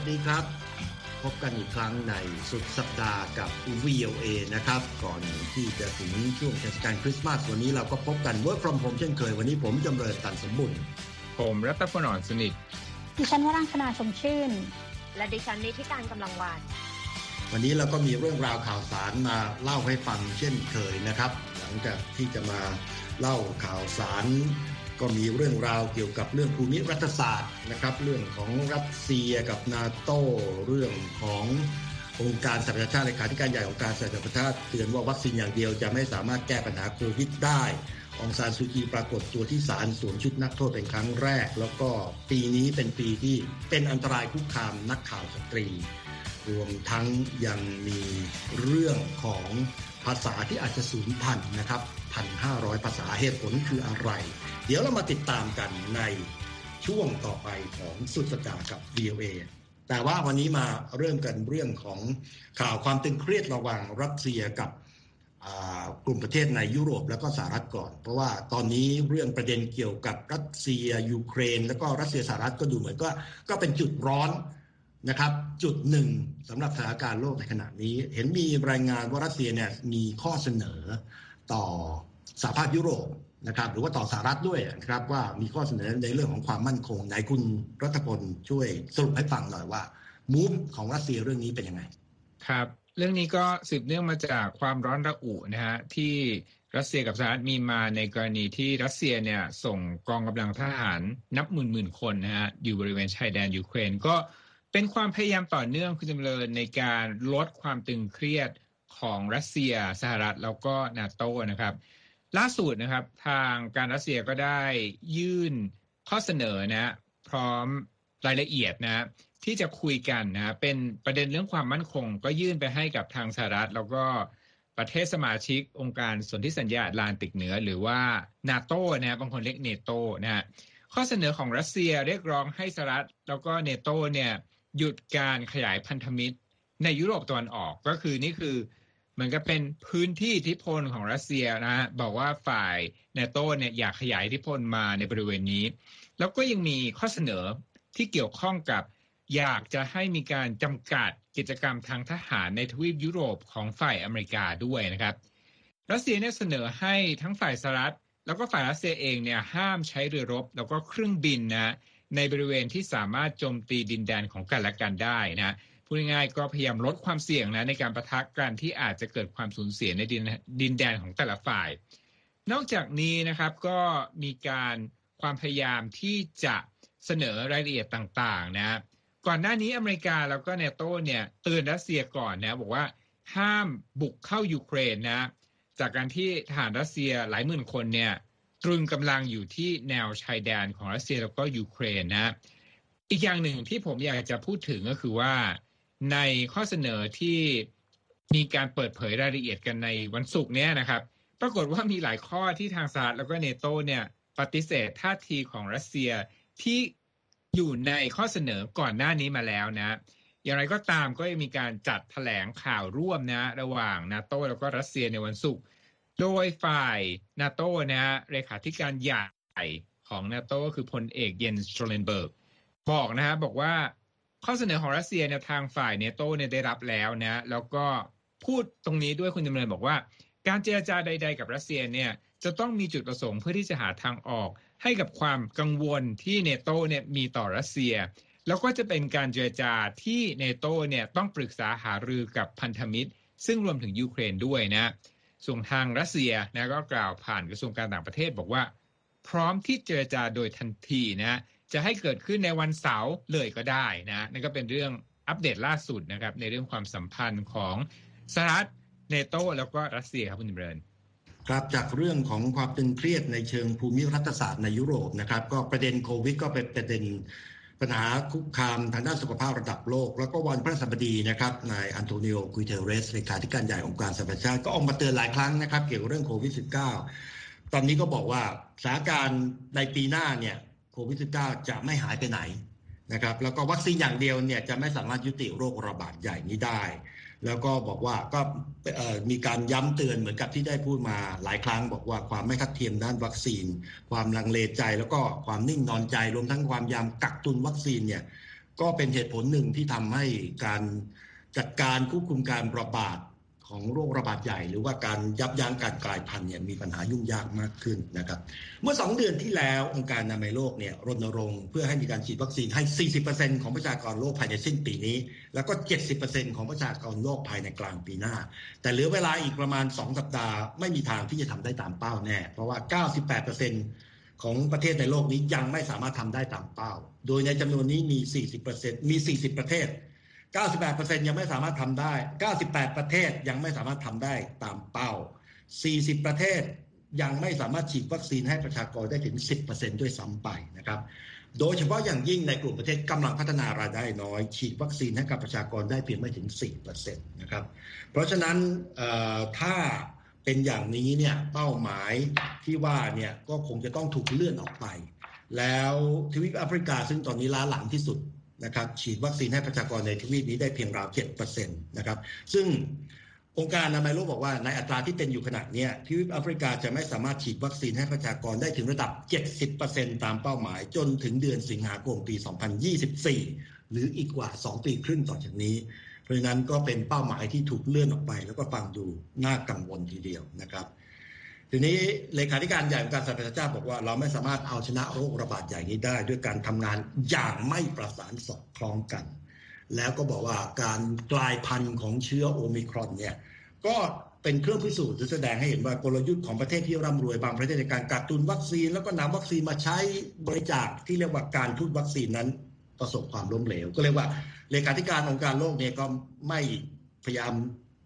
สดีครับ พบกันอีกครั้งในสุดสัปดาห์กับ VOA นะครับ ก่อนที่จะถึงช่วงเทศกาลคริสต์มาสวันนี้เราก็พบกัน Work from Home เช่นเคย วันนี้ผมจำเริญตันสมบุญผมรัตพลอ่อนสนิทดิฉันวรังคณาชมชื่น และดิฉันนิติการกำลังวานวันนี้เราก็มีเรื่องราวข่าวสารมาเล่าให้ฟังเช่นเคยนะครับ หลังจากที่จะมาเล่าข่าวสาร ก็มีเรื่องราวเกี่ยวกับเรื่องภูมิรัฐศาสตร์นะครับ เรื่องของรัสเซียกับนาโต้เรื่องขององค์การสหประชาชาติเลขาธิการใหญ่ของการสหประชาชาติเตือนว่าวัคซีนอย่างเดียวจะไม่สามารถแก้ปัญหาโควิดได้องซานซูจีปรากฏตัวที่ศาลสวมชุดนักโทษเป็นครั้งแรก แล้วก็ปีนี้เป็นปีที่เป็นอันตรายคุกคามนักข่าวสตรี รวมทั้งยังมีเรื่องของ ภาษาที่อาจจะสูญพันธุ์นะครับพันห้าร้อยภาษาเหตุผลคืออะไร เดี๋ยวเรามาติดตามกันในช่วงต่อไปของสุดสัปดาห์กับ VOA แต่ว่าวันนี้มาเริ่มกันเรื่องของข่าวความตึงเครียดระหว่างรัสเซียกับกลุ่มประเทศในยุโรปแล้วก็สหรัฐก่อน เพราะว่าตอนนี้เรื่องประเด็นเกี่ยวกับรัสเซียยูเครน แล้วก็รัสเซียสหรัฐก็ดูเหมือนก็ก็เป็นจุดร้อน นะครับจุดหนึ่งสำหรับสถานการณ์โลกในขณะนี้ เห็นมีรายงานว่ารัสเซียเนี่ยมีข้อเสนอต่อสหภาพยุโรปนะครับหรือว่าต่อสหรัฐด้วยนะครับว่ามีข้อเสนอในเรื่องของความมั่นคงไหนคุณรัฐพลช่วยสรุปให้ฟังหน่อยว่ามูฟของรัสเซียเรื่องนี้เป็นยังไง ครับ เรื่องนี้ก็สืบเนื่องมาจากความร้อนระอุนะฮะที่รัสเซียกับสหรัฐมีมาในกรณีที่รัสเซียเนี่ยส่งกองกำลังทหารนับหมื่นหมื่นคนนะฮะอยู่บริเวณชายแดนยูเครนก็ เป็นความพยายามต่อเนื่องคุณจำเริญในการลดความตึงเครียดของรัสเซียสหรัฐแล้วก็นาโตนะครับ ล่าสุดนะครับทางการรัสเซียก็ได้ยื่นข้อเสนอนะพร้อมรายละเอียดนะที่จะคุยกันนะเป็นประเด็นเรื่องความมั่นคง ก็ยื่นไปให้กับทางสหรัฐ แล้วก็ประเทศสมาชิกองค์การสนธิสัญญาแอตแลนติกเหนือ หรือว่านาโตนะบางคนเรียกเนโตนะข้อเสนอของรัสเซียเรียกร้องให้สหรัฐแล้วก็เนโตเนี่ย หยุดการขยายพันธมิตร ในยุโรปตะวันออกก็คือนี่คือเหมือนกับเป็นพื้นที่อิทธิพลของรัสเซียนะฮะบอกว่าฝ่ายเนโตเนี่ยอยากขยายอิทธิพลมาในบริเวณนี้ แล้วก็ยังมีข้อเสนอที่เกี่ยวข้องกับอยากจะให้มีการจำกัดกิจกรรมทางทหารในทวีปยุโรปของฝ่ายอเมริกาด้วยนะครับ รัสเซียเนี่ยเสนอให้ทั้งฝ่ายสหรัฐแล้วก็ฝ่ายรัสเซียเองเนี่ยห้ามใช้เรือรบ แล้วก็เครื่องบินนะ ในบริเวณที่สามารถโจมตีดินแดนของกันและกันได้นะพูดง่ายๆก็พยายามลดความเสี่ยงนะในการประทะกันที่อาจจะเกิดความสูญเสียในดินดินแดนของแต่ละฝ่าย นอกจากนี้นะครับก็มีการความพยายามที่จะเสนอรายละเอียดต่างๆนะก่อนหน้านี้อเมริกาแล้วก็เนโตเนี่ยเตือนรัสเซียก่อนนะบอกว่าห้ามบุกเข้ายูเครนนะจากการที่ทหารรัสเซียหลายหมื่นคนเนี่ย ตรึงกำลังอยู่ที่แนวชายแดนของรัสเซียแล้วก็ยูเครนนะอีกอย่างหนึ่งที่ผมอยากจะพูดถึงก็คือว่าในข้อเสนอที่มีการเปิดเผยรายละเอียดกันในวันศุกร์นี้นะครับ ปรากฏว่ามีหลายข้อที่ทางสหรัฐแล้วก็เนโตเนี่ยปฏิเสธท่าทีของรัสเซียที่อยู่ในข้อเสนอก่อนหน้านี้มาแล้วนะ อย่างไรก็ตามก็ยังมีการจัดแถลงข่าวร่วมนะ ระหว่างนาโตแล้วก็รัสเซียในวันศุกร์ โดยฝ่ายนาโต้นะฮะเลขาธิการใหญ่ของนาโตก็คือพลเอกเยนส์สโตลเทนเบิร์กบอกนะฮะบอกว่าข้อเสนอของรัสเซียเนี่ยทางฝ่ายเนโตเนี่ยได้รับแล้วนะแล้วก็พูดตรงนี้ด้วยคุณจำเริญบอกว่า การเจรจาใด ๆ กับรัสเซียเนี่ยจะต้องมีจุดประสงค์เพื่อที่จะหาทางออก ให้กับความกังวลที่เนโตเนี่ยมีต่อรัสเซีย แล้วก็จะเป็นการเจรจาที่เนโตเนี่ยต้องปรึกษาหารือกับพันธมิตร ซึ่งรวมถึงยูเครนด้วยนะ ส่วนทางรัสเซียนะก็กล่าวผ่านกระทรวงการต่างประเทศบอกว่า พร้อมที่เจรจาโดยทันทีนะจะให้เกิดขึ้นในวันเสาร์เลยก็ได้นะนั่นก็เป็นเรื่องอัปเดตล่าสุดนะครับ ในเรื่องความสัมพันธ์ของสหรัฐเนโตแล้วก็รัสเซียครับคุณจำเริญครับจากเรื่องของความตึงเครียดในเชิงภูมิรัฐศาสตร์ในยุโรปนะครับ ก็ประเด็นโควิดก็เป็นประเด็น ปัญหาคุกคามทางด้านสุขภาพระดับโลก แล้วก็วันพฤหัสบดีนะครับนายอันโตนิโอกุเทเรสเลขาธิการใหญ่องค์การสหประชาชาติก็ออกมาเตือนหลายครั้งนะครับ เกี่ยวกับเรื่องโควิด -19 ตอนนี้ก็บอกว่าสถานการณ์ในปีหน้าเนี่ยโควิด -19 จะไม่หายไปไหนนะครับแล้วก็วัคซีนอย่างเดียวเนี่ยจะไม่สามารถยุติโรคระบาดใหญ่นี้ได้ แล้วก็บอกว่าก็มีการย้ำเตือนเหมือนกับที่ได้พูดมาหลายครั้ง บอกว่าความไม่ทัดเทียมด้านวัคซีน ความลังเลใจ แล้วก็ความนิ่งนอนใจรวมทั้งความยามกักตุนวัคซีนเนี่ยก็เป็นเหตุผลหนึ่งที่ทำให้การจัดการควบคุมการระบาด ของโรคระบาดใหญ่ หรือว่าการยับยั้งการกลายพันธุ์เนี่ยมีปัญหายุ่งยากมากขึ้นนะครับ เมื่อ 2 เดือนที่แล้วองค์การอนามัยโลกเนี่ยรณรงค์เพื่อให้มีการฉีดวัคซีนให้ 40%ของประชากรโลกภายในสิ้นปีนี้ แล้วก็ 70%ของประชากรโลกภายในกลางปีหน้า แต่เหลือเวลาอีกประมาณ 2 สัปดาห์ไม่มีทางที่จะทำได้ตามเป้าแน่ เพราะว่า 98%ของประเทศในโลกนี้ยังไม่สามารถทำได้ตามเป้า โดยในจำนวนนี้มี 40%มี 40 ประเทศ 98%ยังไม่สามารถทำได้ 98 ประเทศยังไม่สามารถทำได้ตามเป้า 40 ประเทศยังไม่สามารถฉีดวัคซีนให้ประชากรได้ถึง 10%ด้วยซ้ำไปนะครับ โดยเฉพาะอย่างยิ่งในกลุ่มประเทศกำลังพัฒนารายได้น้อย ฉีดวัคซีนให้กับประชากรได้เพียงไม่ถึง 4%นะครับ เพราะฉะนั้นถ้าเป็นอย่างนี้เนี่ยเป้าหมายที่ว่าเนี่ยก็คงจะต้องถูกเลื่อนออกไป แล้วทวีปแอฟริกาซึ่งตอนนี้ล้าหลังที่สุด นะครับฉีดวัคซีนให้ประชากรในทวีปนี้ได้เพียงราว7%นะครับซึ่งองค์การอนามัยโลกบอกว่าในอัตราที่เป็นอยู่ขณะนี้ทวีปแอฟริกาจะไม่สามารถฉีดวัคซีนให้ประชากรได้ถึงระดับ 70%ตามเป้าหมาย จนถึงเดือนสิงหาคมปี 2024 หรืออีกกว่า 2 ปีครึ่งต่อจากนี้ เพราะฉะนั้นก็เป็นเป้าหมายที่ถูกเลื่อนออกไป แล้วก็ฟังดูน่ากังวลทีเดียวนะครับ ทีนี้เลขาธิการใหญ่ของการสหประชาชาติบอกว่าเราไม่สามารถเอาชนะโรคระบาดใหญ่นี้ได้ ด้วยการทำงานอย่างไม่ประสานสอดคล้องกัน แล้วก็บอกว่าการกลายพันธุ์ของเชื้อโอมิครอนเนี่ยก็เป็นเครื่องพิสูจน์แสดงให้เห็นว่ากลยุทธ์ของประเทศที่ร่ำรวยบางประเทศในการกักตุนวัคซีน แล้วก็นำวัคซีนมาใช้บริจาคที่เรียกว่าการทุนวัคซีนนั้นประสบความล้มเหลว ก็เรียกว่าเลขาธิการองค์การโลกเนี่ยก็ไม่พยายาม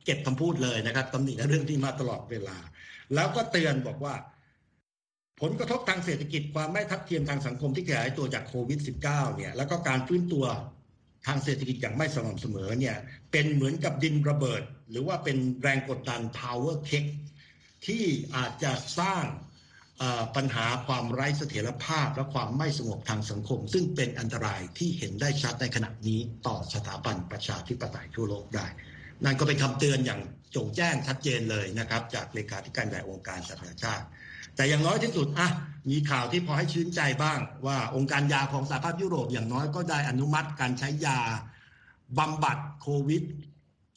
เก็บคำพูดเลยนะครับตำหนิในเรื่องที่มาตลอดเวลา แล้วก็เตือนบอกว่า ผลกระทบทางเศรษฐกิจความไม่ทัดเทียมทางสังคมที่ขยายตัวจากโควิด -19 เนี่ยแล้วก็การฟื้นตัวทางเศรษฐกิจอย่างไม่สม่ำเสมอเนี่ยเป็นเหมือนกับดินระเบิด หรือว่าเป็นแรงกดดัน power cake ที่อาจจะสร้างปัญหาความไร้เสถียรภาพและความไม่สงบทางสังคม ซึ่งเป็นอันตรายที่เห็นได้ชัดในขณะนี้ต่อสถาบันประชาธิปไตยทั่วโลกได้ นั่นก็เป็นคำเตือนอย่าง จงแจ้งชัดเจนเลยนะครับ จากเลขาธิการใหญ่องค์การสหประชาติ แต่อย่างน้อยที่สุดอะมีข่าวที่พอให้ชื่นใจบ้าง ว่าองค์การยาของสหภาพยุโรปอย่างน้อยก็ได้อนุมัติการใช้ยาบำบัดโควิด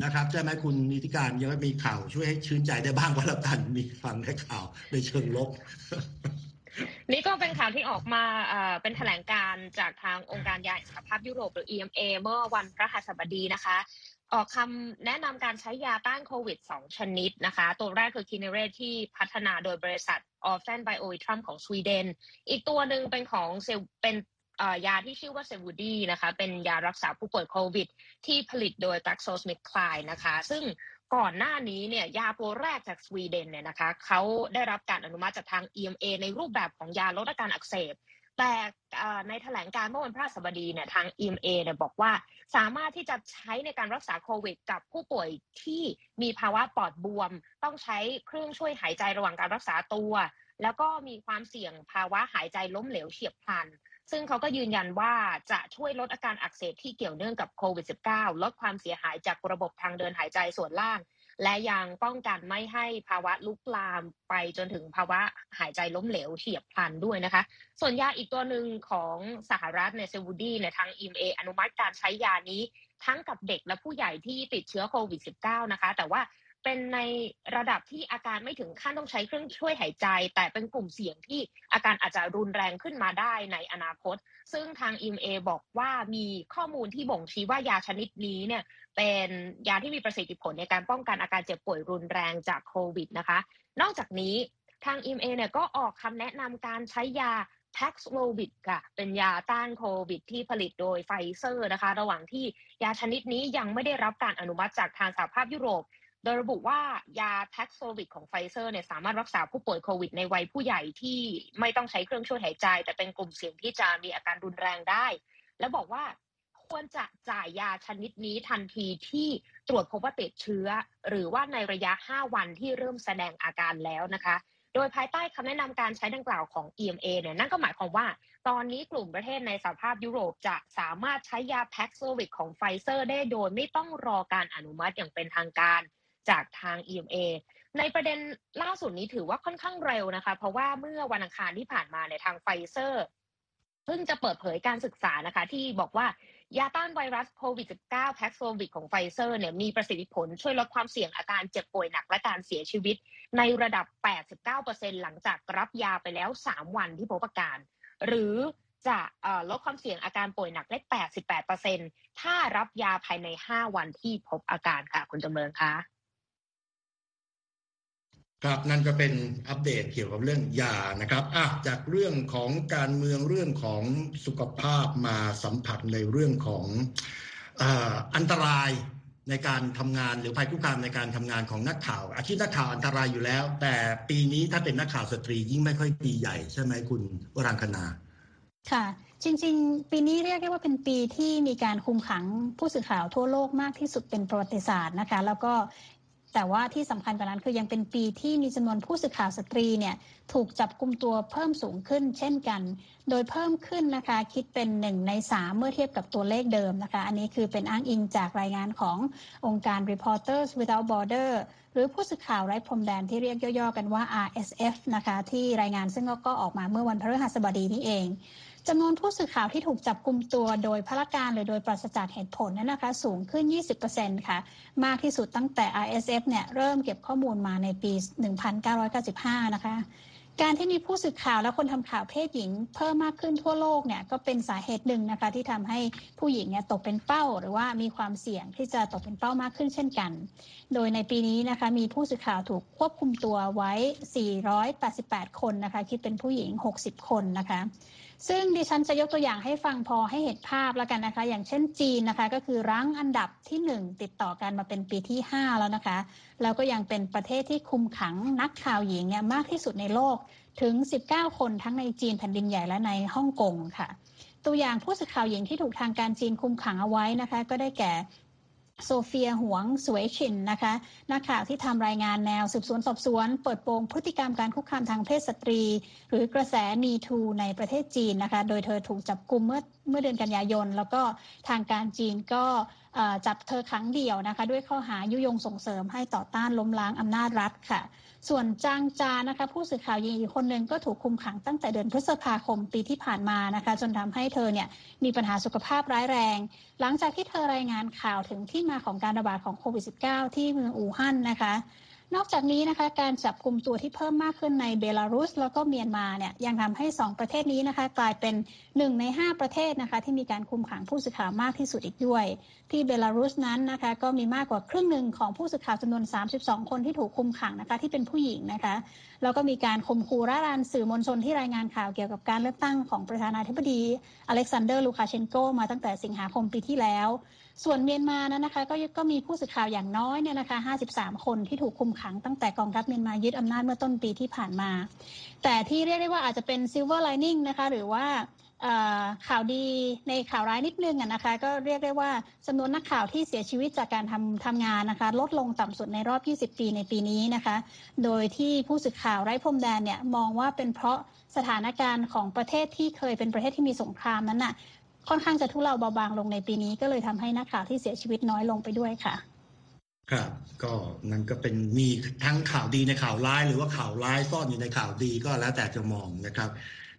นะครับใช่ไหมคุณนิติการยังมีข่าวช่วยให้ชื่นใจได้บ้างว่าแล้วกันมีฟังได้ข่าวในเชิงลบนี่ก็เป็นข่าวที่ออกมาเป็นแถลงการจากทางองค์การยาสหภาพยุโรปหรือ EMA เมื่อวันพระหัสบดีนะคะ ออกคำแนะนำการใช้ยาต้านโควิด 2 ชนิดนะคะ ตัวแรกคือคินเนเรตที่พัฒนาโดยบริษัทออฟแฟนไบโออิทรัมของสวีเดน อีกตัวหนึ่งเป็นของเซลเป็นยาที่ชื่อว่าเซวูดีนะคะ เป็นยารักษาผู้ป่วยโควิด ที่ผลิตโดย g l a x o s m i t h k l i n e นะคะ ซึ่งก่อนหน้านี้เนี่ยยาตัวแรกจากสวีเดนเนี่ยนะคะเขาได้รับการอนุมัติจากทาง EMA ในรูปแบบของยาลดอาการอักเสบ แต่ในแถลงการเมื่อวันพฤหัสบดีเนี่ยทาง EMA เนี่ยบอกว่าสามารถที่จะใช้ในการรักษาโควิด กับผู้ป่วยที่มีภาวะปอดบวม ต้องใช้เครื่องช่วยหายใจระหว่างการรักษาตัว แล้วก็มีความเสี่ยงภาวะหายใจล้มเหลวเฉียบพลัน ซึ่งเขาก็ยืนยันว่าจะช่วยลดอาการอักเสบที่เกี่ยวเนื่องกับโควิด -19 ลดความเสียหายจากระบบทางเดินหายใจส่วนล่าง และยังป้องกันไม่ให้ภาวะลุกลามไปจนถึงภาวะหายใจล้มเหลวเฉียบพลันด้วยนะคะ ส่วนยาอีกตัวหนึ่งของสหรัฐในเซวูดีในทางอิมเออนุมัติการใช้ยานี้ทั้งกับเด็กและผู้ใหญ่ที่ติดเชื้อโควิด -19 นะคะ แต่ว่าเป็นในระดับที่อาการไม่ถึงขั้นต้องใช้เครื่องช่วยหายใจ แต่เป็นกลุ่มเสี่ยงที่อาการอาจจะรุนแรงขึ้นมาได้ในอนาคต ซึ่งทาง EMA บอกว่ามีข้อมูลที่บ่งชี้ว่ายาชนิดนี้เนี่ย เป็นยาที่มีประสิทธิผลในการป้องกันอาการเจ็บป่วยรุนแรงจากโควิดนะคะ นอกจากนี้ทาง EMA เนี่ยก็ออกคำแนะนำการใช้ยา Paxlovid ค่ะ เป็นยาต้านโควิด ที่ผลิตโดยไฟเซอร์นะคะ ระหว่างที่ยาชนิดนี้ยังไม่ได้รับการอนุมัติจากทางสหภาพยุโรป โดยระบุว่ายา Paxlovid ของไฟเซอร์เนี่ยสามารถรักษาผู้ป่วยโควิด ในวัยผู้ใหญ่ที่ไม่ต้องใช้เครื่องช่วยหายใจ แต่เป็นกลุ่มเสี่ยงที่จะมีอาการรุนแรงได้ และบอกว่า ควรจะจ่ายยาชนิดนี้ทันทีที่ตรวจพบว่าติดเชื้อ หรือว่าในระยะ 5 วันที่เริ่มแสดงอาการแล้วนะคะ โดยภายใต้คำแนะนำการใช้ดังกล่าวของ EMA เนี่ยนั่นก็หมายความว่า ตอนนี้กลุ่มประเทศในสหภาพยุโรปจะสามารถใช้ยาแพ็กโซวิกของไฟเซอร์ได้โดยไม่ต้องรอการอนุมัติอย่างเป็นทางการจากทาง EMA ในประเด็นล่าสุดนี้ถือว่าค่อนข้างเร็วนะคะ เพราะว่าเมื่อวันอังคารที่ผ่านมาในทางไฟเซอร์เพิ่งจะเปิดเผยการศึกษานะคะ ที่บอกว่า ยาต้านไวรัสโควิด -19 Paxlovid ของไฟเซอร์เนี่ยมีประสิทธิผลช่วยลดความเสี่ยงอาการเจ็บป่วยหนักและการเสียชีวิต ในระดับ 89%หลังจากรับยาไปแล้ว 3 วันที่พบอาการ หรือจะลดความเสี่ยงอาการป่วยหนักได้88%ถ้ารับยาภายใน 5 วันที่พบอาการค่ะ คุณจำเริญคะ ครับนั่นก็เป็นอัปเดตเกี่ยวกับเรื่องยานะครับอะจากเรื่องของการเมืองเรื่องของสุขภาพมาสัมผัสในเรื่องของอันตรายในการทำงานหรือภัยคุกคามในการทำงานของนักข่าว อาชีพนักข่าวอันตรายอยู่แล้ว แต่ปีนี้ถ้าเป็นนักข่าวสตรียิ่งไม่ค่อยปีใหญ่ใช่ไหมคุณวรังคณาค่ะ จริง ๆ ปีนี้เรียกได้ว่าเป็นปีที่มีการคุมขังผู้สื่อข่าวทั่วโลกมากที่สุดเป็นประวัติศาสตร์นะคะ แล้วก็ แต่ว่าที่สำคัญกว่านั้นคือยังเป็นปีที่มีจำนวนผู้สื่อข่าวสตรีเนี่ยถูกจับกลุ่มตัวเพิ่มสูงขึ้นเช่นกัน โดยเพิ่มขึ้นนะคะคิดเป็นหนึ่งในสามเมื่อเทียบกับตัวเลขเดิมนะคะ อันนี้คือเป็นอ้างอิงจากรายงานขององค์การ Reporters Without Border หรือผู้สื่อข่าวไร้พรมแดนที่เรียกย่อๆกันว่า RSF นะคะที่รายงานซึ่งก็ออกมาเมื่อวันพฤหัสบดีนี้เอง จำนวนผู้สื่อข่าวที่ถูกจับกลุ่มตัวโดยพละการหรือโดยปราศจากเหตุผลนั้นนะคะ สูงขึ้น 20%ค่ะ มากที่สุดตั้งแต่ ISF เนี่ยเริ่มเก็บข้อมูลมาในปี 1995 นะคะ การที่มีผู้สื่อข่าวและคนทำข่าวเพศหญิง เพิ่มมากขึ้นทั่วโลกเนี่ยก็เป็นสาเหตุหนึ่งนะคะ ที่ทำให้ผู้หญิงเนี่ยตกเป็นเป้า หรือว่ามีความเสี่ยงที่จะตกเป็นเป้ามากขึ้นเช่นกัน โดยในปีนี้นะคะมีผู้สื่อข่าวถูกควบคุมตัวไว้ 488 คนนะคะคิดเป็นผู้หญิง 60 คนนะคะ ซึ่งดิฉันจะยกตัวอย่างให้ฟังพอให้เห็นภาพแล้วกันนะคะ อย่างเช่นจีนนะคะ ก็คือรั้งอันดับที่ 1 ติดต่อกันมาเป็นปีที่ 5 แล้วนะคะ แล้วก็ยังเป็นประเทศที่คุมขังนักข่าวหญิงเนี่ยมากที่สุดในโลกถึง 19 คนทั้งในจีนแผ่นดินใหญ่และในฮ่องกงค่ะ ตัวอย่างผู้สื่อข่าวหญิงที่ถูกทางการจีนคุมขังเอาไว้นะคะ ก็ได้แก่ โซเฟียหวงสวยชินนะคะนักข่าวที่ทำรายงานแนวสืบสวนสอบสวน เปิดโปงพฤติกรรมการคุกคามทางเพศสตรี หรือกระแสมีทูในประเทศจีนนะคะ โดยเธอถูกจับกุมเมื่อ เมื่อเดือนกันยายน แล้วก็ทางการจีนก็จับเธอครั้งเดียวนะคะ ด้วยข้อหายุยงส่งเสริมให้ต่อต้านล้มล้างอำนาจรัฐค่ะ ส่วนจางจานะคะ ผู้สื่อข่าวหญิงอีกคนหนึ่งก็ถูกคุมขังตั้งแต่เดือนพฤษภาคมปีที่ผ่านมานะคะ จนทำให้เธอเนี่ยมีปัญหาสุขภาพร้ายแรง หลังจากที่เธอรายงานข่าวถึงที่มาของการระบาดของโควิด -19 ที่เมืองอู่ฮั่นนะคะ นอกจากนี้นะคะ การจับกลุ่มตัวที่เพิ่มมากขึ้นในเบลารุส แล้วก็เมียนมาเนี่ยยังทำให้ 2 ประเทศนี้นะคะ กลายเป็น 1 ใน 5 ประเทศนะคะ ที่มีการคุมขังผู้สื่อข่าวมากที่สุดอีกด้วย ที่เบลารุสนั้นนะคะก็มีมากกว่าครึ่งหนึ่งของผู้สื่อข่าวจำนวน 32 คนที่ถูกคุมขังนะคะที่เป็นผู้หญิงนะคะแล้วก็มีการข่มขู่ระรานสื่อมวลชนที่รายงานข่าวเกี่ยวกับการเลือกตั้งของประธานาธิบดีอเล็กซานเดอร์ลูคาเชนโกมาตั้งแต่สิงหาคมปีที่แล้ว ส่วนเมียนมานั้นนะคะก็ก็มีผู้สื่อข่าวอย่างน้อยเนี่ยนะคะ 53 คนที่ถูกคุมขังตั้งแต่กองทัพเมียนมายึดอำนาจเมื่อต้นปีที่ผ่านมา แต่ที่เรียกได้ว่าอาจจะเป็น silver lining นะคะหรือว่า ข่าวดีในข่าวร้ายนิดนึงนะคะ ก็เรียกได้ว่าจำนวนนักข่าวที่เสียชีวิตจากการทำทำงานนะคะ ลดลงต่ำสุดในรอบ 20 ปีในปีนี้นะคะ โดยที่ผู้สื่อข่าวไร้พรมแดนเนี่ยมองว่าเป็นเพราะสถานการณ์ของประเทศที่เคยเป็นประเทศที่มีสงครามนั้นน่ะค่อนข้างจะทุเลาเบาบางลงในปีนี้ ก็เลยทำให้นักข่าวที่เสียชีวิตน้อยลงไปด้วยค่ะ ครับก็นั่นก็เป็นมีทั้งข่าวดีในข่าวร้าย หรือว่าข่าวร้ายซ่อนอยู่ในข่าวดีก็แล้วแต่จะมองนะครับ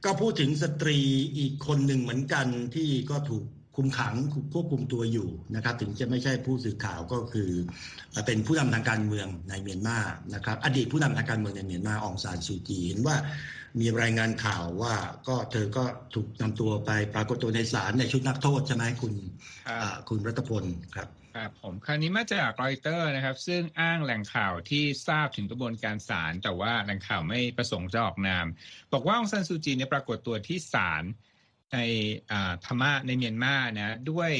ก็พูดถึงสตรีอีกคนหนึ่งเหมือนกันที่ก็ถูกคุมขังควบคุมตัวอยู่นะครับ ถึงจะไม่ใช่ผู้สื่อข่าวก็คือ เป็นผู้นำทางการเมืองในเมียนมานะครับ อดีตผู้นำทางการเมืองในเมียนมาองซานซูจีเห็นว่ามีรายงานข่าวว่าก็เธอก็ถูกนำตัวไปปรากฏตัวในศาลในชุดนักโทษใช่ไหมคุณคุณรัตพลครับ ครับผมคราวนี้มาจากรอยเตอร์นะครับ ซึ่งอ้างแหล่งข่าวที่ทราบถึงกระบวนการศาลแต่ว่าแหล่งข่าวไม่ประสงค์จะออกนาม บอกว่าองซันซูจีเนี่ยปรากฏตัวที่ศาลในพม่าในเมียนมานะด้วย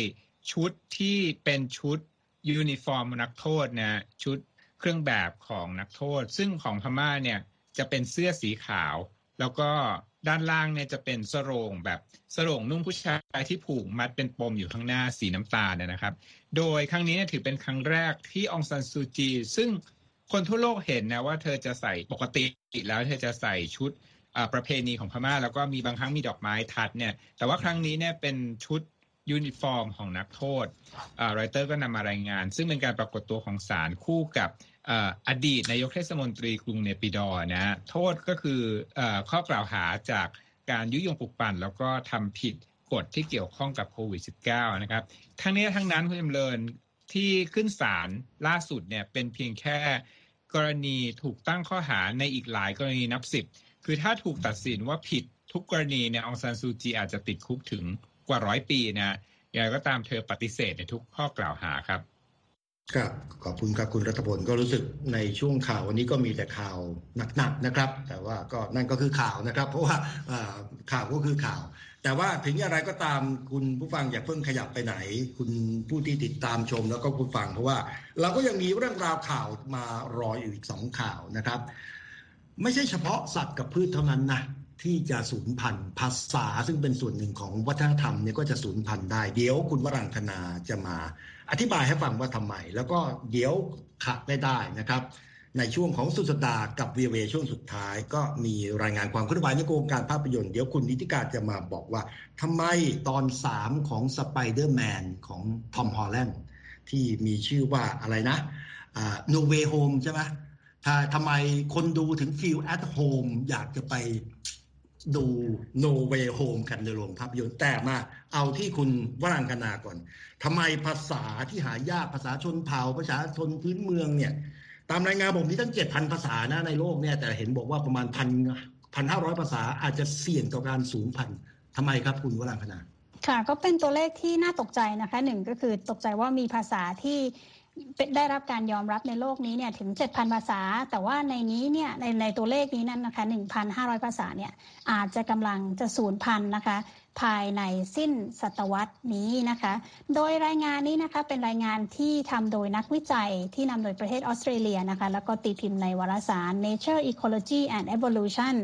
ชุดที่เป็นชุดยูนิฟอร์มนักโทษนะชุดเครื่องแบบของนักโทษ ซึ่งของพม่าเนี่ยจะเป็นเสื้อสีขาว แล้วก็ ด้านล่างเนี่ยจะเป็นโสร่งแบบโสร่งนุ่งผู้ชายที่ผูกมัดเป็นปมอยู่ข้างหน้าสีน้ำตาลนะครับ โดยครั้งนี้ถือเป็นครั้งแรกที่องซันซูจี ซึ่งคนทั่วโลกเห็นนะว่าเธอจะใส่ปกติแล้วเธอจะใส่ชุดประเพณีของพม่า แล้วก็มีบางครั้งมีดอกไม้ทัดเนี่ย แต่ว่าครั้งนี้เนี่ยเป็นชุดยูนิฟอร์มของนักโทษรอยเตอร์ก็นำมารายงาน ซึ่งเป็นการปรากฏตัวของศาลคู่กับ อดีตนายกเทศมนตรีกรุงเนปิดอร์นะ โทษก็คือข้อกล่าวหาจากการยุยงปลุกปั่น แล้วก็ทำผิดกฎที่เกี่ยวข้องกับโควิด -19 นะครับ ทั้งนี้ทั้งนั้นคุณจำเริญที่ขึ้นศาลล่าสุดเนี่ยเป็นเพียงแค่กรณีถูกตั้งข้อหาในอีกหลายกรณีนับสิบคือถ้าถูกตัดสินว่าผิดทุกกรณีเนี่ยองซานซูจีอาจจะติดคุกถึงกว่าร้อยปีนะอย่างไรก็ตามเธอปฏิเสธในทุกข้อกล่าวหาครับ ครับขอบคุณครับคุณรัฐพลก็รู้สึกในช่วงข่าววันนี้ก็มีแต่ข่าวหนักๆนะครับ แต่ว่าก็นั่นก็คือข่าวนะครับ เพราะว่าข่าวก็คือข่าว แต่ว่าถึงอย่างไรก็ตามคุณผู้ฟังอย่าเพิ่งขยับไปไหน คุณผู้ที่ติดตามชมแล้วก็ผู้ฟังเพราะว่า เราก็ยังมีเรื่องราวข่าวมารออยู่อีกสองข่าวนะครับ ไม่ใช่เฉพาะสัตว์กับพืชเท่านั้นนะ ที่จะสูญพันธุ์ภาษา ซึ่งเป็นส่วนหนึ่งของวัฒนธรรมเนี่ยก็จะสูญพันธุ์ได้ เดี๋ยวคุณวรังคณาจะมา อธิบายให้ฟังว่าทำไม แล้วก็เดี๋ยวขัดได้ได้นะครับ ในช่วงของสุดสัปดาห์กับวีโอเอช่วงสุดท้าย ก็มีรายงานความเคลื่อนไหวในโครงการภาพยนตร์เดี๋ยวคุณนิติการจะมาบอกว่าทำไมตอนสามของสไปเดอร์แมนของทอมฮอลแลนด์ที่มีชื่อว่าอะไรนะ No Way Home ใช่ไหมถ้าทำไมคนดูถึง feel at home อยากจะไป ดู No Way Home กันในโรงภาพยนตร์แต่มาเอาที่คุณวรังคณาก่อนทำไมภาษาที่หายากภาษาชนเผ่าภาษาชนพื้นเมืองเนี่ย ตามรายงานผมมีตั้งเจ็ดพันภาษานะในโลกเนี่ย แต่เห็นบอกว่าประมาณพันพันห้าร้อยภาษาอาจจะเสี่ยงต่อการสูญพันธุ์ทำไมครับคุณวรังคณาค่ะก็เป็นตัวเลขที่น่าตกใจนะคะหนึ่งก็คือตกใจว่ามีภาษาที่ ได้รับการยอมรับในโลกนี้เนี่ยถึง 7,000 ภาษา แต่ว่าในนี้เนี่ยในในตัวเลขนี้นั้นนะคะ 1,500 ภาษาเนี่ยอาจจะกำลังจะสูญพันธุ์นะคะ ภายในสิ้นศตวรรษนี้นะคะ โดยรายงานนี้นะคะเป็นรายงานที่ทำโดยนักวิจัยที่นำโดยประเทศออสเตรเลียนะคะ แล้วก็ตีพิมพ์ในวารสาร Nature Ecology and Evolution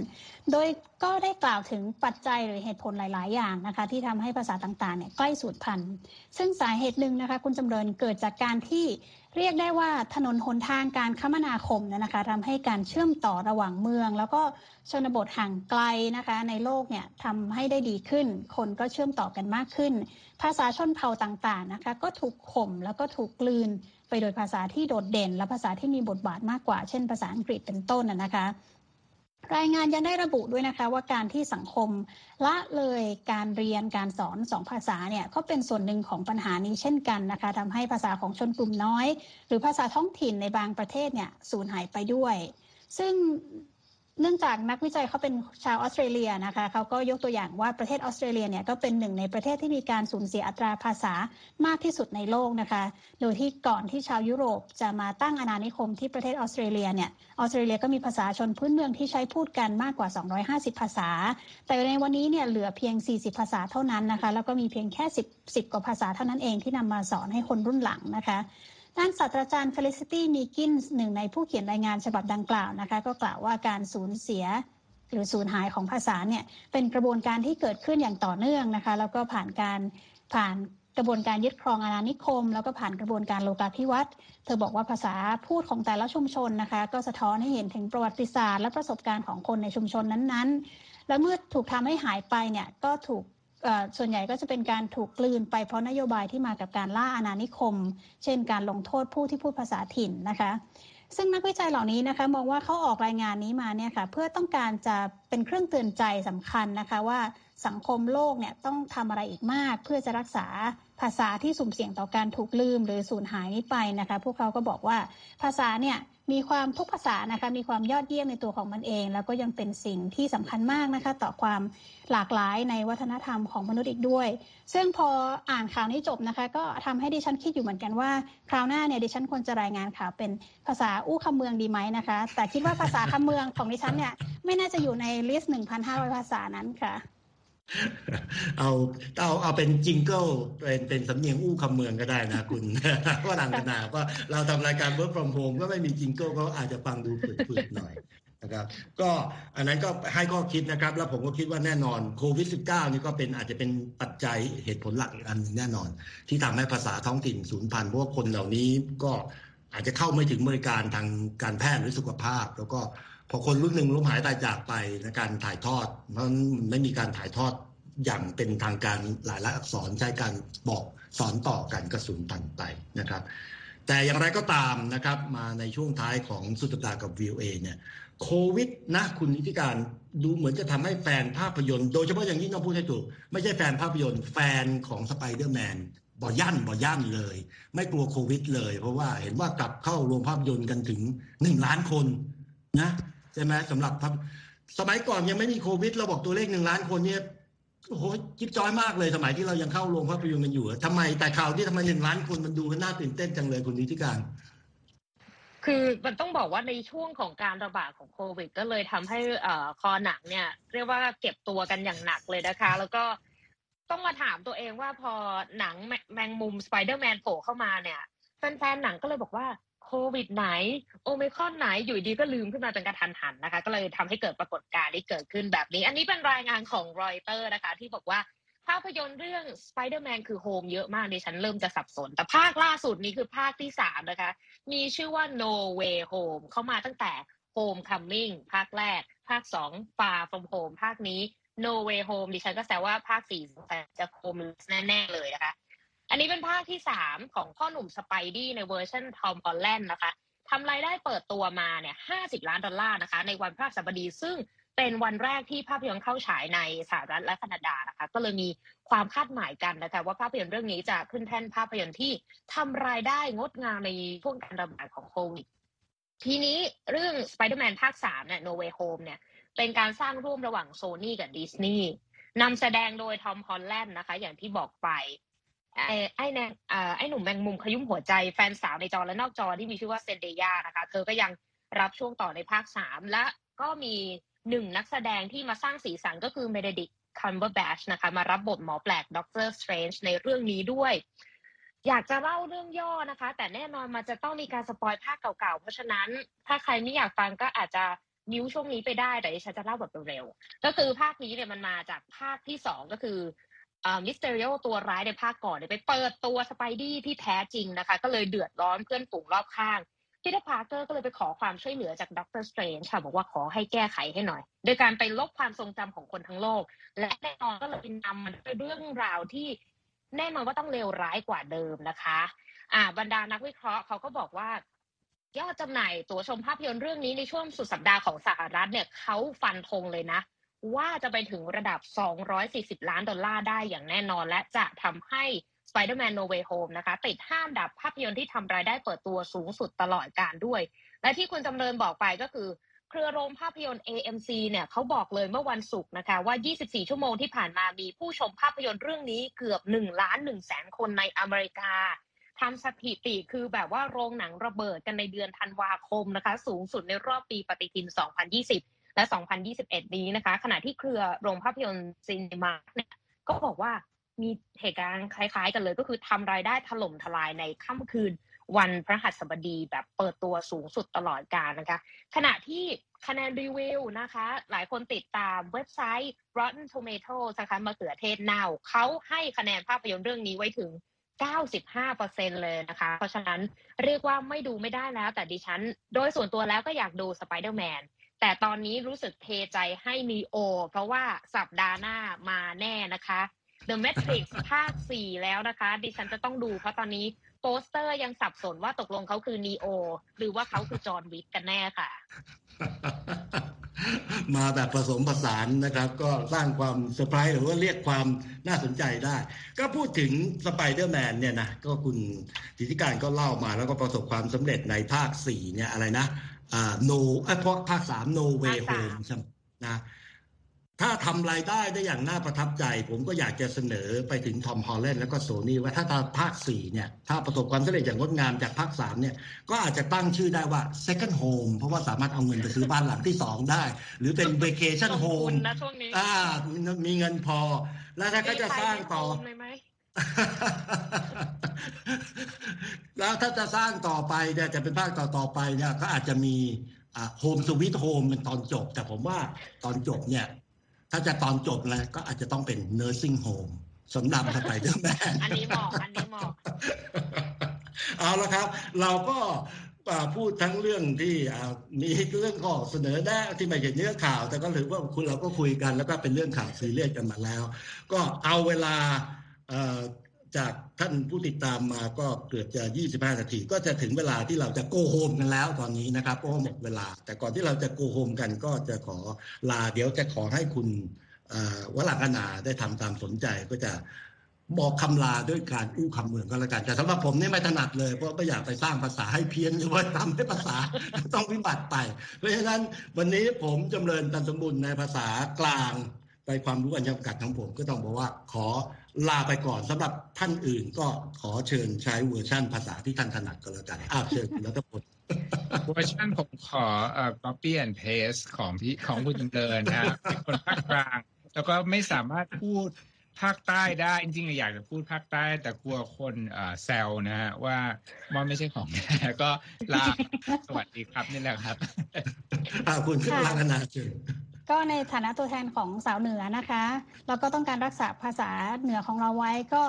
โดยก็ได้กล่าวถึงปัจจัยหรือเหตุผลหลาย ๆ อย่างนะคะ ที่ทำให้ภาษาต่างๆเนี่ยใกล้สูญพันธุ์ ซึ่งสาเหตุหนึ่งนะคะคุณจำเริญเกิดจากการที่เรียกได้ว่าถนนหนทางการคมนาคมนะคะทำให้การเชื่อมต่อระหว่างเมือง แล้วก็ชนบทห่างไกลนะคะ ในโลกเนี่ยทำให้ได้ดีขึ้น คนก็เชื่อมต่อกันมากขึ้น ภาษาชนเผ่าต่างๆนะคะ ก็ถูกข่มแล้วก็ถูกกลืน ไปโดยภาษาที่โดดเด่น และภาษาที่มีบทบาทมากกว่า เช่น ภาษาอังกฤษเป็นต้นนะคะ รายงานยังได้ระบุด้วยนะคะว่าการที่สังคมละเลยการเรียนการสอนสองภาษาเนี่ยก็เป็นส่วนหนึ่งของปัญหานี้เช่นกันนะคะทำให้ภาษาของชนกลุ่มน้อย หรือภาษาท้องถิ่นในบางประเทศเนี่ยสูญหายไปด้วย ซึ่ง เนื่องจากนักวิจัยเขาเป็นชาวออสเตรเลียนะคะเขาก็ยกตัวอย่างว่าประเทศออสเตรเลียเนี่ยก็เป็นหนึ่งในประเทศที่มีการสูญเสียอัตราภาษามากที่สุดในโลกนะคะ โดยที่ก่อนที่ชาวยุโรปจะมาตั้งอาณานิคมที่ประเทศออสเตรเลียเนี่ยออสเตรเลียก็มีภาษาชนพื้นเมืองที่ใช้พูดกันมากกว่า 250 ภาษา แต่ในวันนี้เนี่ยเหลือเพียง 40 ภาษาเท่านั้นนะคะ แล้วก็มีเพียงแค่ 10 10กว่าภาษาเท่านั้นเองที่นำมาสอนให้คนรุ่นหลังนะคะ ด้านศาสตราจารย์เฟลิซิตี้มีคินส์หนึ่งในผู้เขียนรายงานฉบับดังกล่าวนะคะก็กล่าวว่าการสูญเสียหรือสูญหายของภาษาเนี่ยเป็นกระบวนการที่เกิดขึ้นอย่างต่อเนื่องนะคะแล้วก็ผ่านการผ่านกระบวนการยึดครองอาณานิคม แล้วก็ผ่านกระบวนการโลกาภิวัตน์เธอบอกว่าภาษาพูดของแต่ละชุมชนนะคะ ก็สะท้อนให้เห็นถึงประวัติศาสตร์และประสบการณ์ของคนในชุมชนนั้นๆ และเมื่อถูกทำให้หายไปเนี่ยก็ถูก ส่วนใหญ่ก็จะเป็นการถูกกลืนไปเพราะนโยบายที่มากับการล่าอาณานิคม เช่น การลงโทษผู้ที่พูดภาษาถิ่นนะคะ ซึ่งนักวิจัยเหล่านี้นะคะมองว่าเขาออกรายงานนี้มาเนี่ยค่ะเพื่อต้องการจะเป็นเครื่องเตือนใจสำคัญนะคะว่าสังคมโลกเนี่ยต้องทำอะไรอีกมากเพื่อจะรักษา ภาษาที่สุ่มเสี่ยงต่อการถูกลืมหรือสูญหายนี้ไปนะคะ พวกเขาก็บอกว่าภาษาเนี่ยมีความทุกภาษานะคะมีความยอดเยี่ยมในตัวของมันเอง แล้วก็ยังเป็นสิ่งที่สำคัญมากนะคะ ต่อความหลากหลายในวัฒนธรรมของมนุษย์อีกด้วย ซึ่งพออ่านข่าวนี้จบนะคะ ก็ทำให้ดิฉันคิดอยู่เหมือนกันว่า คราวหน้าเนี่ยดิฉันควรจะรายงานข่าวเป็นภาษาอู้คำเมืองดีไหมนะคะ แต่คิดว่าภาษาคำเมืองของดิฉันเนี่ยไม่น่าจะอยู่ใน list 1,500 ภาษานั้นค่ะ เอาเอาเอาเป็น jingle เป็นเป็นสำเนียงอู้คำเมืองก็ได้นะคุณว่าลังกนาว่าเราทำรายการ work from home ก็ไม่มีจิงเกิลก็อาจจะฟังดูฝืดๆหน่อยนะครับก็อันนั้นก็ให้ข้อคิดนะครับ แล้วผมก็คิดว่าแน่นอนโควิด -19 นี่ก็เป็นอาจจะเป็นปัจจัยเหตุผลหลักอีกอันนึงแน่นอน ที่ทำให้ภาษาท้องถิ่นสูญพันธุ์เพราะว่าคนเหล่านี้ก็อาจจะเข้าไม่ถึงบริการทางการแพทย์หรือสุขภาพ แล้วก็ พอคนรุ่นหนึ่งล้มหายตายจากไปในการถ่ายทอดมันไม่มีการถ่ายทอดอย่างเป็นทางการหลายละอักษรใช้การบอกสอนต่อกันกระสุนพันไปนะครับ แต่อย่างไรก็ตามนะครับ มาในช่วงท้ายของสุดสัปดาห์กับ VOA เนี่ยโควิดนะคุณนิติการดูเหมือนจะทำให้แฟนภาพยนตร์ โดยเฉพาะอย่างยิ่งต้องพูดให้ถูก ไม่ใช่แฟนภาพยนตร์ แฟนของสไปเดอร์แมนบ่ย่านบ่ย่านเลย ไม่กลัวโควิดเลย เพราะว่าเห็นว่ากลับเข้าโรงภาพยนตร์กันถึงหนึ่งล้านคนนะ ใช่ไหมสำหรับสมัยก่อนยังไม่มีโควิด เราบอกตัวเลขหนึ่งล้านคนเนี่ยโอ้โหจิ๊บจ้อยมากเลยสมัยที่เรายังเข้าโรงภาพยนตร์กันอยู่ทำไมแต่ข่าวที่ทำไมหนึ่งล้านคนมันดูกันน่าตื่นเต้นจังเลยคุณธิติการ คือมันต้องบอกว่าในช่วงของการระบาดของโควิด ก็เลยทำให้คอหนังเนี่ย เรียกว่าเก็บตัวกันอย่างหนักเลยนะคะ แล้วก็ต้องมาถามตัวเองว่าพอหนังแมงมุมสไปเดอร์แมนโผล่เข้ามาเนี่ยแฟนๆหนังก็เลยบอกว่า โควิดไหน โอมิครอนไหนอยู่ดีก็ลืมขึ้นมาเป็นกระทันหันนะคะ ก็เลยทำให้เกิดปรากฏการณ์ที่เกิดขึ้นแบบนี้ อันนี้เป็นรายงานของรอยเตอร์นะคะ ที่บอกว่าภาพยนตร์เรื่อง Spider-Man คือ home เยอะมากดิฉันเริ่มจะสับสน แต่ภาคล่าสุดนี้คือภาคที่สามนะคะ มีชื่อว่า No Way Home เข้ามาตั้งแต่ Homecoming ภาคแรก ภาคสอง Far From Home ภาคนี้ No Way Home ดิฉันก็แซวว่าภาคสี่จะ home แน่ๆเลยนะคะ อันนี้เป็นภาคที่สามของพ่อหนุ่ม Spidey ในเวอร์ชันทอมฮอลแลนด์นะคะทำรายได้เปิดตัวมาเนี่ย50ล้านดอลลาร์นะคะ ในวันพฤหัสบดีซึ่งเป็นวันแรกที่ภาพยนตร์เข้าฉายในสหรัฐและแคนาดานะคะ ก็เลยมีความคาดหมายกันนะคะว่าภาพยนตร์เรื่องนี้จะขึ้นแท่นภาพยนตร์ที่ทำรายได้งดงามในช่วงการระบาดของโควิด ทีนี้เรื่อง Spider-Man ภาค3เนี่ย No Way Home เนี่ย เป็นการสร้างร่วมระหว่างโซนี่กับดิสนีย์นำแสดงโดยทอมฮอลแลนด์นะคะ อย่างที่บอกไป ไอ้แนไอ้หนุ่มแมงมุมขยุ่มหัวใจแฟนสาวในจอและนอกจอที่มีชื่อว่าเซนเดยานะคะ เธอก็ยังรับช่วงต่อในภาคสามและก็มีหนึ่งนักแสดงที่มาสร้างสีสันก็คือเบเนดิกต์คัมเบอร์แบตช์นะคะ มารับบทหมอแปลก Doctor Strange ในเรื่องนี้ด้วย อยากจะเล่าเรื่องย่อนะคะ แต่แน่นอนมันจะต้องมีการ spoil ภาคเก่าๆ เพราะฉะนั้นถ้าใครไม่อยากฟังก็อาจจะนิ้วช่วงนี้ไปได้แต่ดิฉันจะเล่าแบบเร็วๆก็คือภาคนี้เนี่ยมันมาจากภาคที่สองก็คือ Mysterio ตัวร้ายในภาคก่อนเนี่ยไปเปิดตัว Spidey ที่แท้จริงนะคะ ก็เลยเดือดร้อนเพื่อนฝูงรอบข้างพีเตอร์พาร์เกอร์ก็เลยไปขอความช่วยเหลือจาก Doctor Strange ค่ะบอกว่าขอให้แก้ไขให้หน่อย โดยการไปลบความทรงจำของคนทั้งโลก และแน่นอนก็เลยนำมันเป็นเรื่องราวที่แน่นอนว่าต้องเลวร้ายกว่าเดิมนะคะ อ่า บรรดานักวิเคราะห์เขาก็บอกว่ายอดจำหน่ายตั๋วชมภาพยนตร์เรื่องนี้ในช่วงสุดสัปดาห์ของสหรัฐเนี่ยเขาฟันธงเลยนะ ว่าจะไปถึงระดับ 240 ล้านดอลลาร์ได้อย่างแน่นอน และจะทำให้ Spider-Man No Way Home นะคะ ติดห้ามดับภาพยนตร์ที่ทำรายได้เปิดตัวสูงสุดตลอดการด้วย และที่คุณจำเริญบอกไปก็คือ เครือโรงภาพยนตร์ AMC เนี่ยเขาบอกเลยเมื่อวันศุกร์นะคะว่า 24 ชั่วโมงที่ผ่านมามีผู้ชมภาพยนตร์เรื่องนี้เกือบ1ล้าน1แสนคนในอเมริกาทำสถิติคือแบบว่าโรงหนังระเบิดกันในเดือนธันวาคมนะคะ สูงสุดในรอบปีปฏิทิน 2020 และ 2021 นี้นะคะ ขณะที่เครือโรงภาพยนตร์ซีนีมาร์เนี่ยก็บอกว่ามีเหตุการณ์คล้ายๆ กันเลย ก็คือทำรายได้ถล่มทลายในค่ำคืนวันพระหัสบดีแบบเปิดตัวสูงสุดตลอดกาลนะคะ ขณะที่คะแนนรีวิวนะคะ หลายคนติดตามเว็บไซต์ Rotten Tomatoes นะคะมะเขือเทศเน่าเขาให้คะแนนภาพยนตร์เรื่องนี้ไว้ถึง 95%เลยนะคะ เพราะฉะนั้นเรียกว่าไม่ดูไม่ได้แล้ว แต่ดิฉัน โดยส่วนตัวแล้วก็อยากดู Spider แต่ตอนนี้รู้สึกเทใจให้นีโอ เพราะว่าสัปดาห์หน้ามาแน่นะคะ The Matrix ภาค 4 แล้วนะคะ ดิฉันจะต้องดูเพราะตอนนี้โปสเตอร์ยังสับสนว่าตกลงเขาคือนีโอ หรือว่าเขาคือจอห์นวิกกันแน่ค่ะ มาแบบผสมผสานนะครับ ก็สร้างความเซอร์ไพรส์หรือว่าเรียกความน่าสนใจได้ ก็พูดถึงสไปเดอร์แมนเนี่ยนะ ก็คุณธิติการก็เล่ามาแล้วก็ประสบความสำเร็จในภาค 4 เนี่ยอะไรนะ No ไอ้ภาค3 No Way Home ใช่ไหมนะถ้าทำรายได้ได้อย่างน่าประทับใจ ผมก็อยากจะเสนอไปถึงทอมฮอลแลนด์แล้วก็โซนี่ว่าถ้าตาภาค4เนี่ย ถ้าประสบความสำเร็จอย่างงดงามจากภาค3เนี่ย ก็อาจจะตั้งชื่อได้ว่า second home เพราะว่าสามารถเอาเงินไปซื้อบ้านหลังที่2ได้ หรือเป็น vacation home นะช่วงนี้อ่ามีเงินพอ แล้วถ้าก็จะสร้างต่อ แล้วถ้าจะสร้างต่อไปเนี่ยจะเป็นภาคต่อต่อไปเนี่ยก็อาจจะมี home sweet home เป็นตอนจบ แต่ผมว่าตอนจบเนี่ย ถ้าจะตอนจบแล้วก็อาจจะต้องเป็น nursing home สำหรับสไปเดอร์แมนอันนี้เหมาะอันนี้เหมาะเอาละครับ เราก็พูดทั้งเรื่องที่มีเรื่องข้อเสนอแนะที่ไม่ใช่เนื้อข่าว แต่ก็ถือว่าคุณเราก็คุยกันแล้วก็เป็นเรื่องข่าวซีเรียสกันมาแล้ว ก็เอาเวลา จากท่านผู้ติดตามมาก็เกือบจะ 25 นาที ก็จะถึงเวลาที่เราจะ go home กันแล้วตอนนี้นะครับเพราะหมดเวลา แต่ก่อนที่เราจะ go home กันก็จะขอลาเดี๋ยวจะขอให้คุณวลังนาได้ทำตามสนใจก็จะบอกคำลาด้วยการอู้คำเมืองก็แล้วกัน แต่สำหรับผมนี่ไม่ถนัดเลย เพราะไม่อยากไปสร้างภาษาให้เพี้ยนหรือว่าทำให้ภาษาต้องวิบัติไป เพราะฉะนั้นวันนี้ผมจำเริญตันสมบูรณ์ในภาษากลาง ไปความรู้อันจำกัดของผมก็ต้องบอกว่าขอลาไปก่อนสำหรับท่านอื่นก็ขอเชิญใช้เวอร์ชั่นภาษาที่ท่านถนัดก็แล้วกันอาเชิญคุณรัตพลเวอร์ชันผมขอเอ่อ copy and paste ของพี่ของคุณจำเริญนะเป็นคนภาคกลาง แล้วก็ไม่สามารถพูดภาคใต้ได้ จริงๆอยากจะพูดภาคใต้ แต่กลัวคนแซวนะฮะว่ามันไม่ใช่ของแท้ก็ลาสวัสดีครับนี่แหละครับคุณขึ้นลังนาเชิญ ก็ในฐานะตัวแทนของสาวเหนือนะคะเราก็ต้องการรักษาภาษาเหนือของเราไว้ก็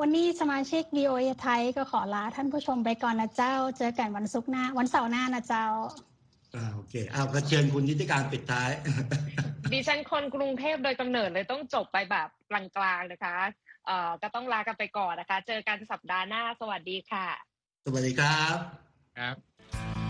วันนี้สมาชิก VOA ไทยก็ขอลาท่านผู้ชมไปก่อนนะเจ้า เจอกันวันศุกร์หน้า วันเสาร์หน้านะเจ้าอ่าโอเคเอาก็เชิญคุณนิติการปิดท้าย ดิฉันคนกรุงเทพโดยกำเนิดเลยต้องจบไปแบบกลางๆนะคะเอ่อก็ต้องลากันไปก่อนนะคะ เจอกันสัปดาห์หน้า สวัสดีค่ะ สวัสดีครับครับ